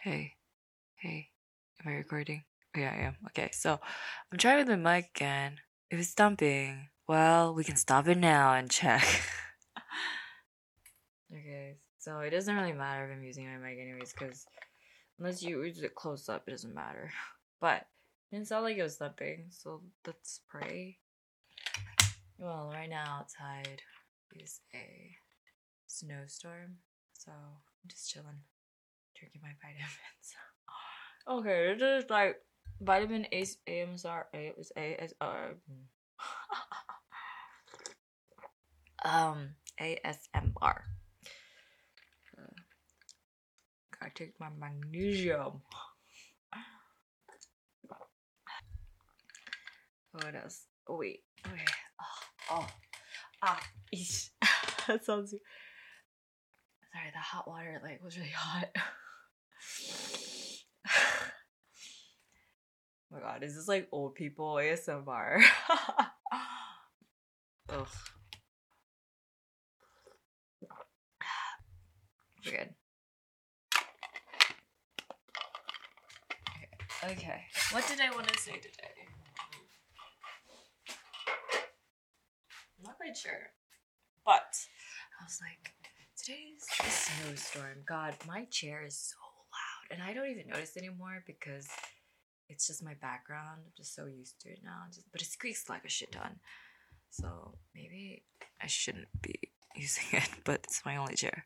Hey, hey, am I recording? Oh, yeah, I am. Okay, so I'm trying with my mic again. If it's dumping, well, we can stop it now and check. okay, so it doesn't really matter if I'm using my mic anyways, because unless you use it close up, it doesn't matter. But it didn't sound like it was thumping, so let's pray. Well, right now outside is a snowstorm, so I'm just chilling, drinking my vitamins. okay, this is like vitamin A AMSR A is ASR. um ASMR. Uh, gotta take my magnesium. What else? Oh wait. Okay. Oh, oh. ah, eesh. that sounds. Sorry, the hot water like was really hot. oh my god, is this like old people ASMR? Ugh. We're good. Okay. okay. What did I want to say today? I'm not quite sure. But I was like, today's snowstorm. God, my chair is so. And I don't even notice anymore because it's just my background. I'm just so used to it now. Just, but it squeaks like a shit ton. So maybe I shouldn't be using it, but it's my only chair.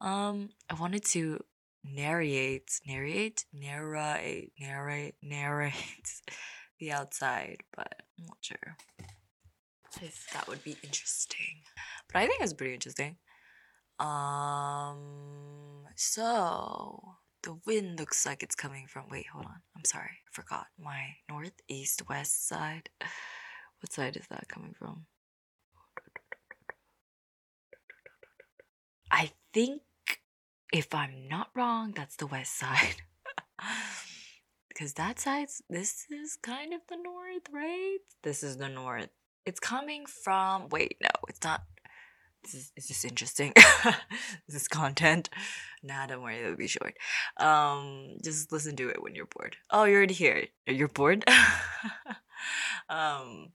Um, I wanted to narrate, narrate, narrate, narrate, narrate the outside, but I'm not sure if that would be interesting. But I think it's pretty interesting. Um, so the wind looks like it's coming from. Wait, hold on. I'm sorry, I forgot my northeast west side. What side is that coming from? I think, if I'm not wrong, that's the west side. because that side's this is kind of the north, right? This is the north. It's coming from. Wait, no, it's not. This is, is this interesting? is this content? Nah, don't worry, it'll be short. Um, just listen to it when you're bored. Oh, you're already here. You're bored. um,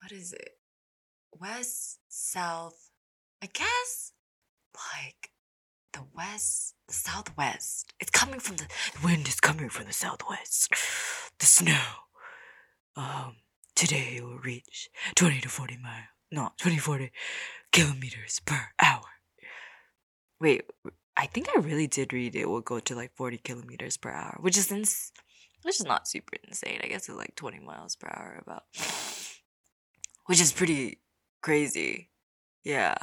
what is it? West, south. I guess like the west, the southwest. It's coming from the, the wind is coming from the southwest. The snow. Um, today it will reach 20 to 40 miles, no, 20 40 kilometers per hour. Wait, I think I really did read it will go to like 40 kilometers per hour, which is ins- which is not super insane. I guess it's like 20 miles per hour about, which is pretty crazy. Yeah.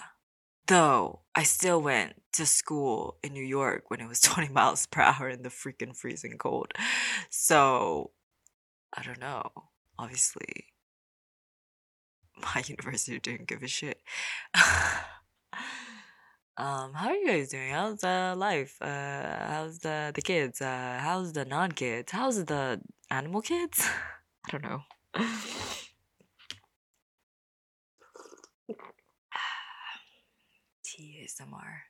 Though I still went to school in New York when it was 20 miles per hour in the freaking freezing cold. So I don't know. Obviously, my university didn't give a shit. um, how are you guys doing? How's uh, life? Uh, how's the the kids? Uh, how's the non kids? How's the animal kids? I don't know. Tea ASMR.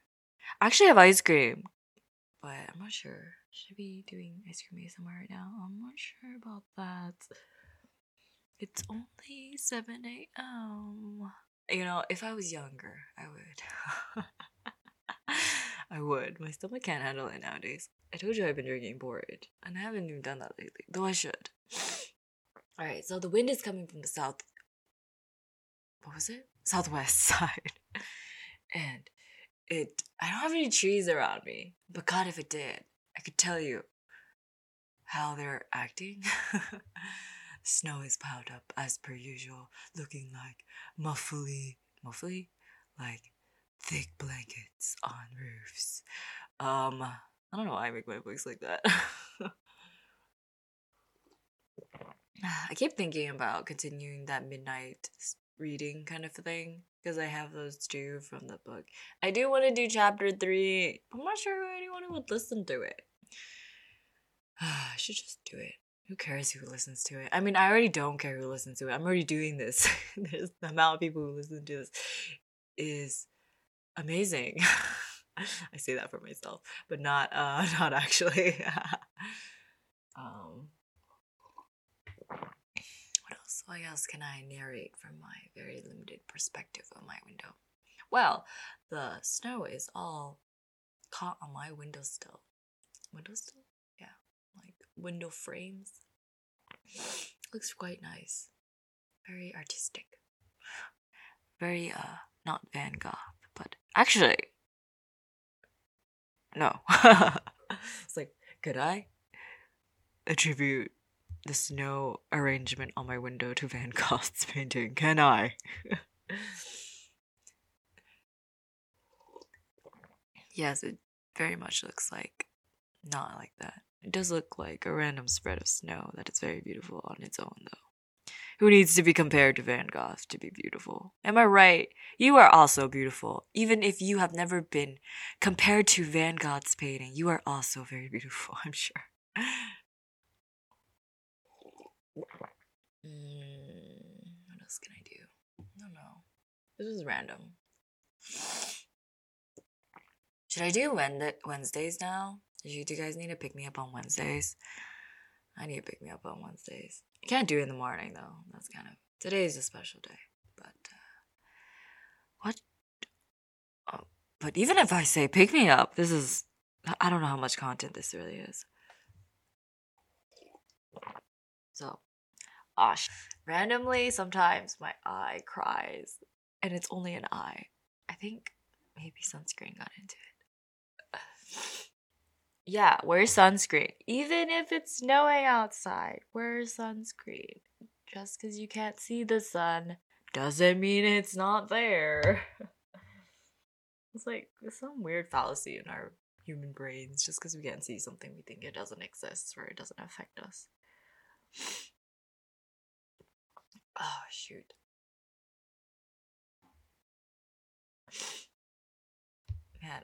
I actually have ice cream, but I'm not sure. Should be doing ice cream ASMR right now? I'm not sure about that. It's only 7 a.m. You know, if I was younger, I would. I would. My stomach can't handle it nowadays. I told you I've been drinking porridge, and I haven't even done that lately, though I should. Alright, so the wind is coming from the south. What was it? Southwest side. and it I don't have any trees around me. But God if it did, I could tell you how they're acting. Snow is piled up as per usual, looking like muffly muffly? Like thick blankets on roofs. Um I don't know why I make my books like that. I keep thinking about continuing that midnight reading kind of thing because I have those two from the book. I do want to do chapter three. I'm not sure anyone would listen to it. I should just do it. Who cares who listens to it? I mean, I already don't care who listens to it. I'm already doing this. There's the amount of people who listen to this is amazing. I say that for myself, but not uh not actually. um what else? What else can I narrate from my very limited perspective of my window? Well, the snow is all caught on my windowsill. Windowsill? Window frames. Looks quite nice. Very artistic. Very uh not Van Gogh, but actually no. it's like, could I attribute the snow arrangement on my window to Van Gogh's painting? Can I? yes, it very much looks like not like that. It does look like a random spread of snow that is very beautiful on its own, though. Who needs to be compared to Van Gogh to be beautiful? Am I right? You are also beautiful. Even if you have never been compared to Van Gogh's painting, you are also very beautiful, I'm sure. Mm, what else can I do? I don't know. This is random. Should I do Wednesdays now? Do you guys need to pick me up on Wednesdays? I need to pick me up on Wednesdays. I can't do it in the morning though. That's kind of today is a special day. But uh, what? Oh, but even if I say pick me up, this is I don't know how much content this really is. So, gosh, randomly sometimes my eye cries, and it's only an eye. I think maybe sunscreen got into it. Yeah, wear sunscreen. Even if it's snowing outside, wear sunscreen. Just because you can't see the sun doesn't mean it's not there. it's like some weird fallacy in our human brains. Just because we can't see something, we think it doesn't exist or it doesn't affect us. Oh, shoot.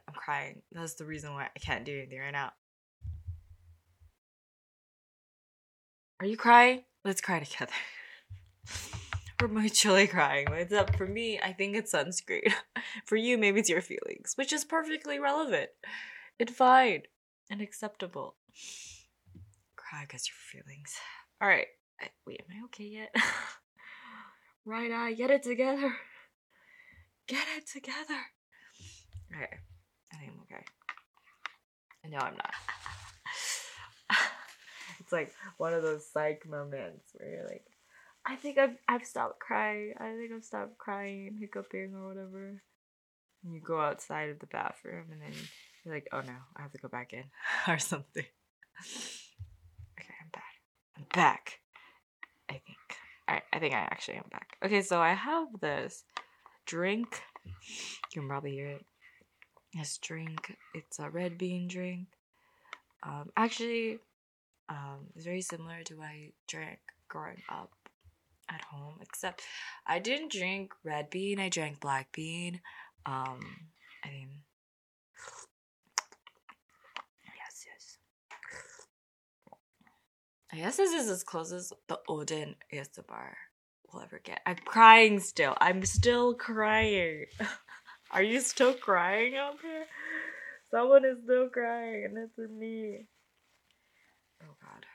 I'm crying. That's the reason why I can't do anything right now. Are you crying? Let's cry together. We're mutually crying. It's up for me. I think it's sunscreen. for you, maybe it's your feelings, which is perfectly relevant It's fine and acceptable. Cry because your feelings. All right. Wait, am I okay yet? right eye, get it together. Get it together. Okay. I think I'm okay. No, I'm not. it's like one of those psych moments where you're like, I think I've I've stopped crying. I think I've stopped crying and hiccuping or whatever. And you go outside of the bathroom and then you're like, oh no, I have to go back in or something. okay, I'm back. I'm back. I think. Alright, I think I actually am back. Okay, so I have this drink. You can probably hear it this drink. It's a red bean drink. Um, actually, um, it's very similar to what I drank growing up at home, except I didn't drink red bean. I drank black bean. Um, I mean, yes, yes. I guess this is as close as the Odin ASMR will ever get. I'm crying still. I'm still crying. Are you still crying out there? Someone is still crying, and it's me. Oh god.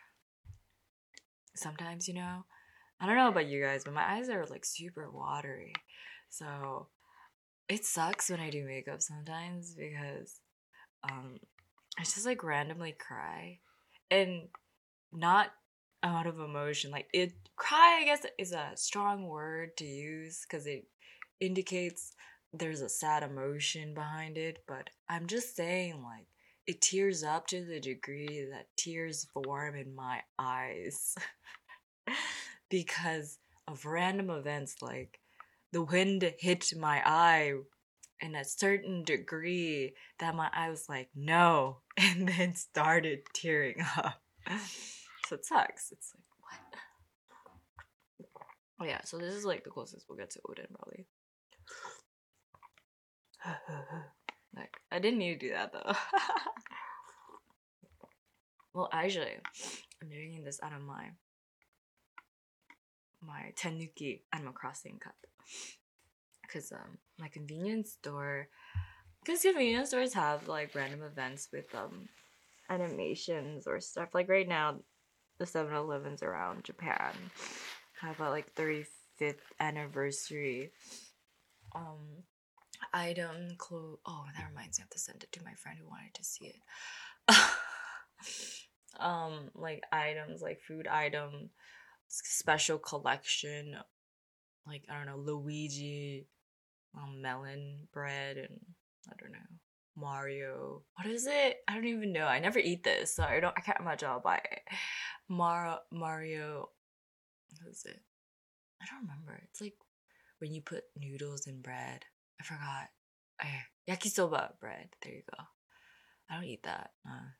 Sometimes, you know, I don't know about you guys, but my eyes are like super watery. So it sucks when I do makeup sometimes because um I just like randomly cry. And not out of emotion. Like it cry I guess is a strong word to use because it indicates there's a sad emotion behind it, but I'm just saying, like, it tears up to the degree that tears form in my eyes because of random events like the wind hit my eye in a certain degree that my eye was like, no, and then started tearing up. so it sucks. It's like, what? Oh, yeah, so this is like the closest we'll get to Odin, probably. like, I didn't need to do that though. well, actually, I'm doing this out of my my Tanuki Animal Crossing cup. Because um, my convenience store Because convenience stores have like random events with um animations or stuff. Like right now, the 7-Elevens around Japan have a like 35th anniversary um item clo oh that reminds me I have to send it to my friend who wanted to see it. Um like items like food item special collection like i don't know luigi um, melon bread and i don't know mario. What is it? I don't even know. I never eat this so i don't i can't imagine i'll buy it. Mar- mario what is it? I don't remember. It's like when you put noodles in bread i forgot eh, yakisoba bread there you go i don't eat that uh,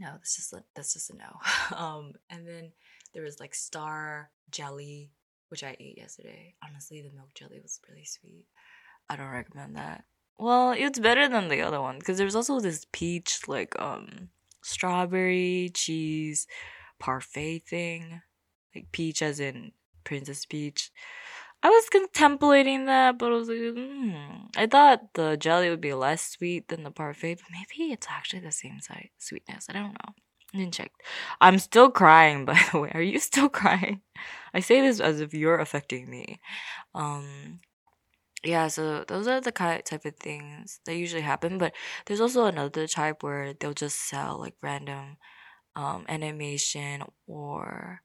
no, that's just a, that's just a no. um, and then there was like star jelly, which I ate yesterday. Honestly, the milk jelly was really sweet. I don't recommend that. Well, it's better than the other one because there's also this peach like um strawberry cheese parfait thing, like peach as in Princess Peach. I was contemplating that, but I was like, mm. I thought the jelly would be less sweet than the parfait, but maybe it's actually the same size sweetness. I don't know. I didn't check. I'm still crying, by the way. Are you still crying? I say this as if you're affecting me. Um, yeah, so those are the kind type of things that usually happen. But there's also another type where they'll just sell like random um, animation or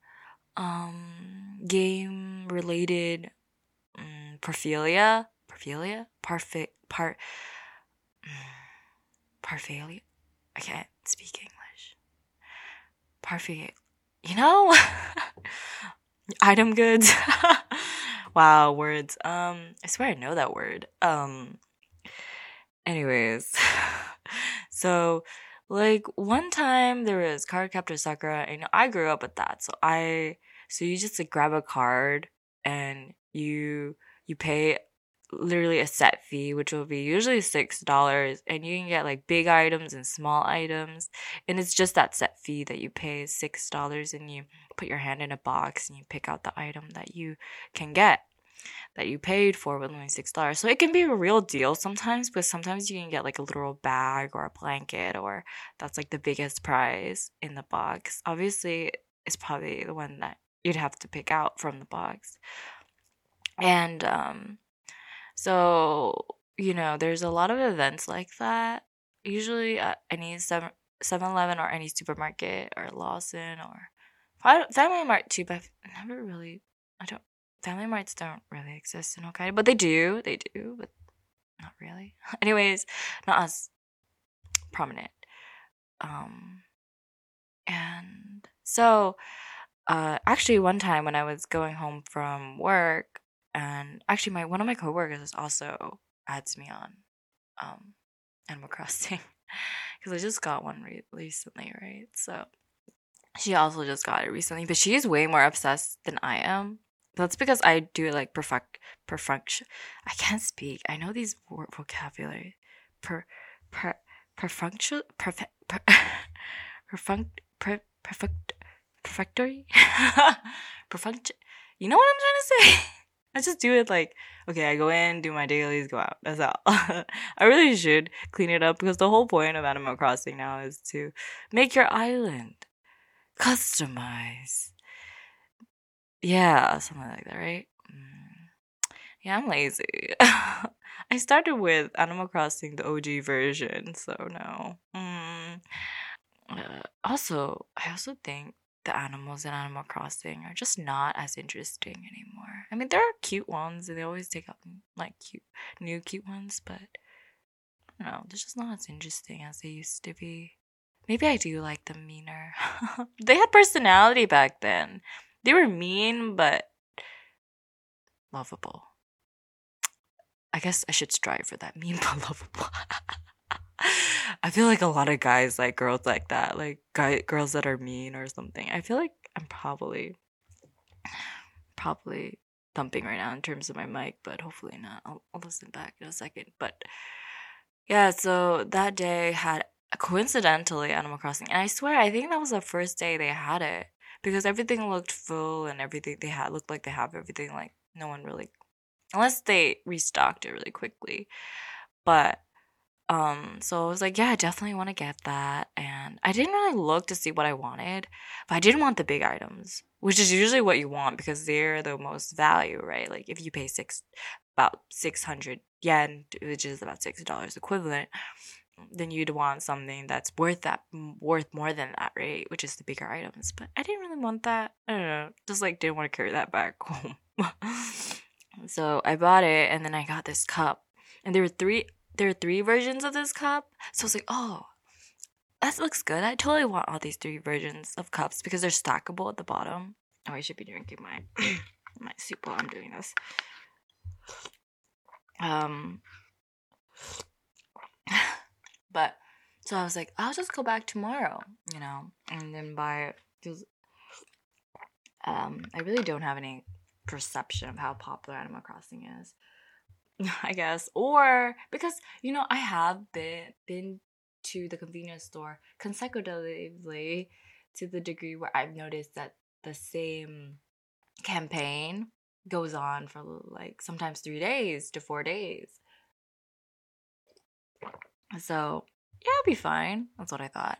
um, game related um, parphilia, parphilia, parfait, part, um, parphilia. I can't speak English. Parfait, you know, item goods. wow, words. Um, I swear I know that word. Um, anyways, so like one time there was card captor Sakura, and I grew up with that, so I so you just like grab a card and you you pay literally a set fee, which will be usually six dollars, and you can get like big items and small items, and it's just that set fee that you pay six dollars, and you put your hand in a box and you pick out the item that you can get that you paid for with only six dollars. So it can be a real deal sometimes, but sometimes you can get like a literal bag or a blanket, or that's like the biggest prize in the box. Obviously, it's probably the one that you'd have to pick out from the box. And um, so, you know, there's a lot of events like that. Usually at any 7 Eleven or any supermarket or Lawson or Family Mart too, but I've never really, I don't, Family Marts don't really exist in Hokkaido, but they do, they do, but not really. Anyways, not as prominent. Um, and so, uh, actually, one time when I was going home from work, and actually my one of my coworkers also adds me on um Animal Crossing because I just got one re- recently, right? So she also just got it recently, but she is way more obsessed than I am. That's because I do like perfect perfection. I can't speak. I know these word vocabulary. Per per perfunctual perfect per, perfunct per, perfect perfectory perfunct. You know what I'm trying to say? I just do it like, okay, I go in, do my dailies, go out. That's all. I really should clean it up because the whole point of Animal Crossing now is to make your island, customize. Yeah, something like that, right? Mm. Yeah, I'm lazy. I started with Animal Crossing, the OG version, so no. Mm. Uh, also, I also think the animals in Animal Crossing are just not as interesting anymore. I mean, there are cute ones, and they always take out like cute, new cute ones, but I don't know, they're just not as interesting as they used to be. Maybe I do like them meaner. they had personality back then. They were mean, but lovable. I guess I should strive for that mean but lovable. I feel like a lot of guys like girls like that, like guy girls that are mean or something. I feel like I'm probably probably thumping right now in terms of my mic, but hopefully not. I'll, I'll listen back in a second. But yeah, so that day had coincidentally Animal Crossing, and I swear I think that was the first day they had it because everything looked full and everything they had looked like they have everything like no one really unless they restocked it really quickly But um, so I was like, yeah, I definitely want to get that. And I didn't really look to see what I wanted, but I didn't want the big items, which is usually what you want because they're the most value, right? Like if you pay six, about 600 yen, which is about $6 equivalent, then you'd want something that's worth that, worth more than that, right? Which is the bigger items. But I didn't really want that. I don't know. Just like didn't want to carry that back home. so I bought it and then I got this cup. And there were three there are three versions of this cup. So I was like, oh, that looks good. I totally want all these three versions of cups because they're stackable at the bottom. Oh, I should be drinking my my soup while I'm doing this. Um, but so I was like, I'll just go back tomorrow, you know, and then buy it. Um, I really don't have any perception of how popular Animal Crossing is. I guess. Or because, you know, I have been been to the convenience store consecutively to the degree where I've noticed that the same campaign goes on for like sometimes 3 days to 4 days. So, yeah, I'll be fine. That's what I thought.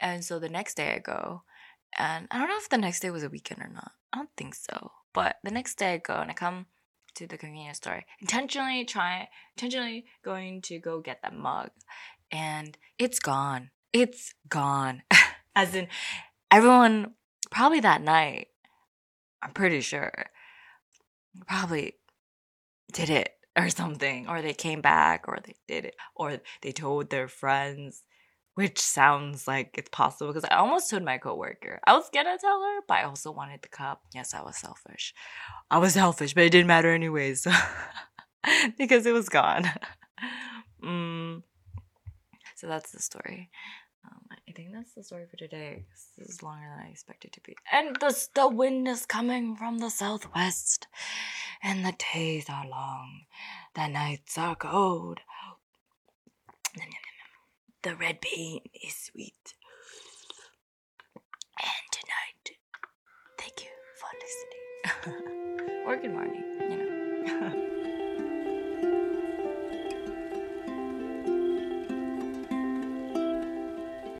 And so the next day I go, and I don't know if the next day was a weekend or not. I don't think so. But the next day I go and I come to the convenience store, intentionally trying, intentionally going to go get that mug, and it's gone. It's gone. As in, everyone probably that night. I'm pretty sure. Probably did it or something, or they came back, or they did it, or they told their friends which sounds like it's possible because I almost told my coworker. I was gonna tell her, but I also wanted the cup. Yes, I was selfish. I was selfish, but it didn't matter anyways because it was gone. mm. So that's the story. Um, I think that's the story for today. This is longer than I expected to be. And the the wind is coming from the southwest, and the days are long, the nights are cold. The red paint is sweet. And tonight, thank you for listening. or good morning.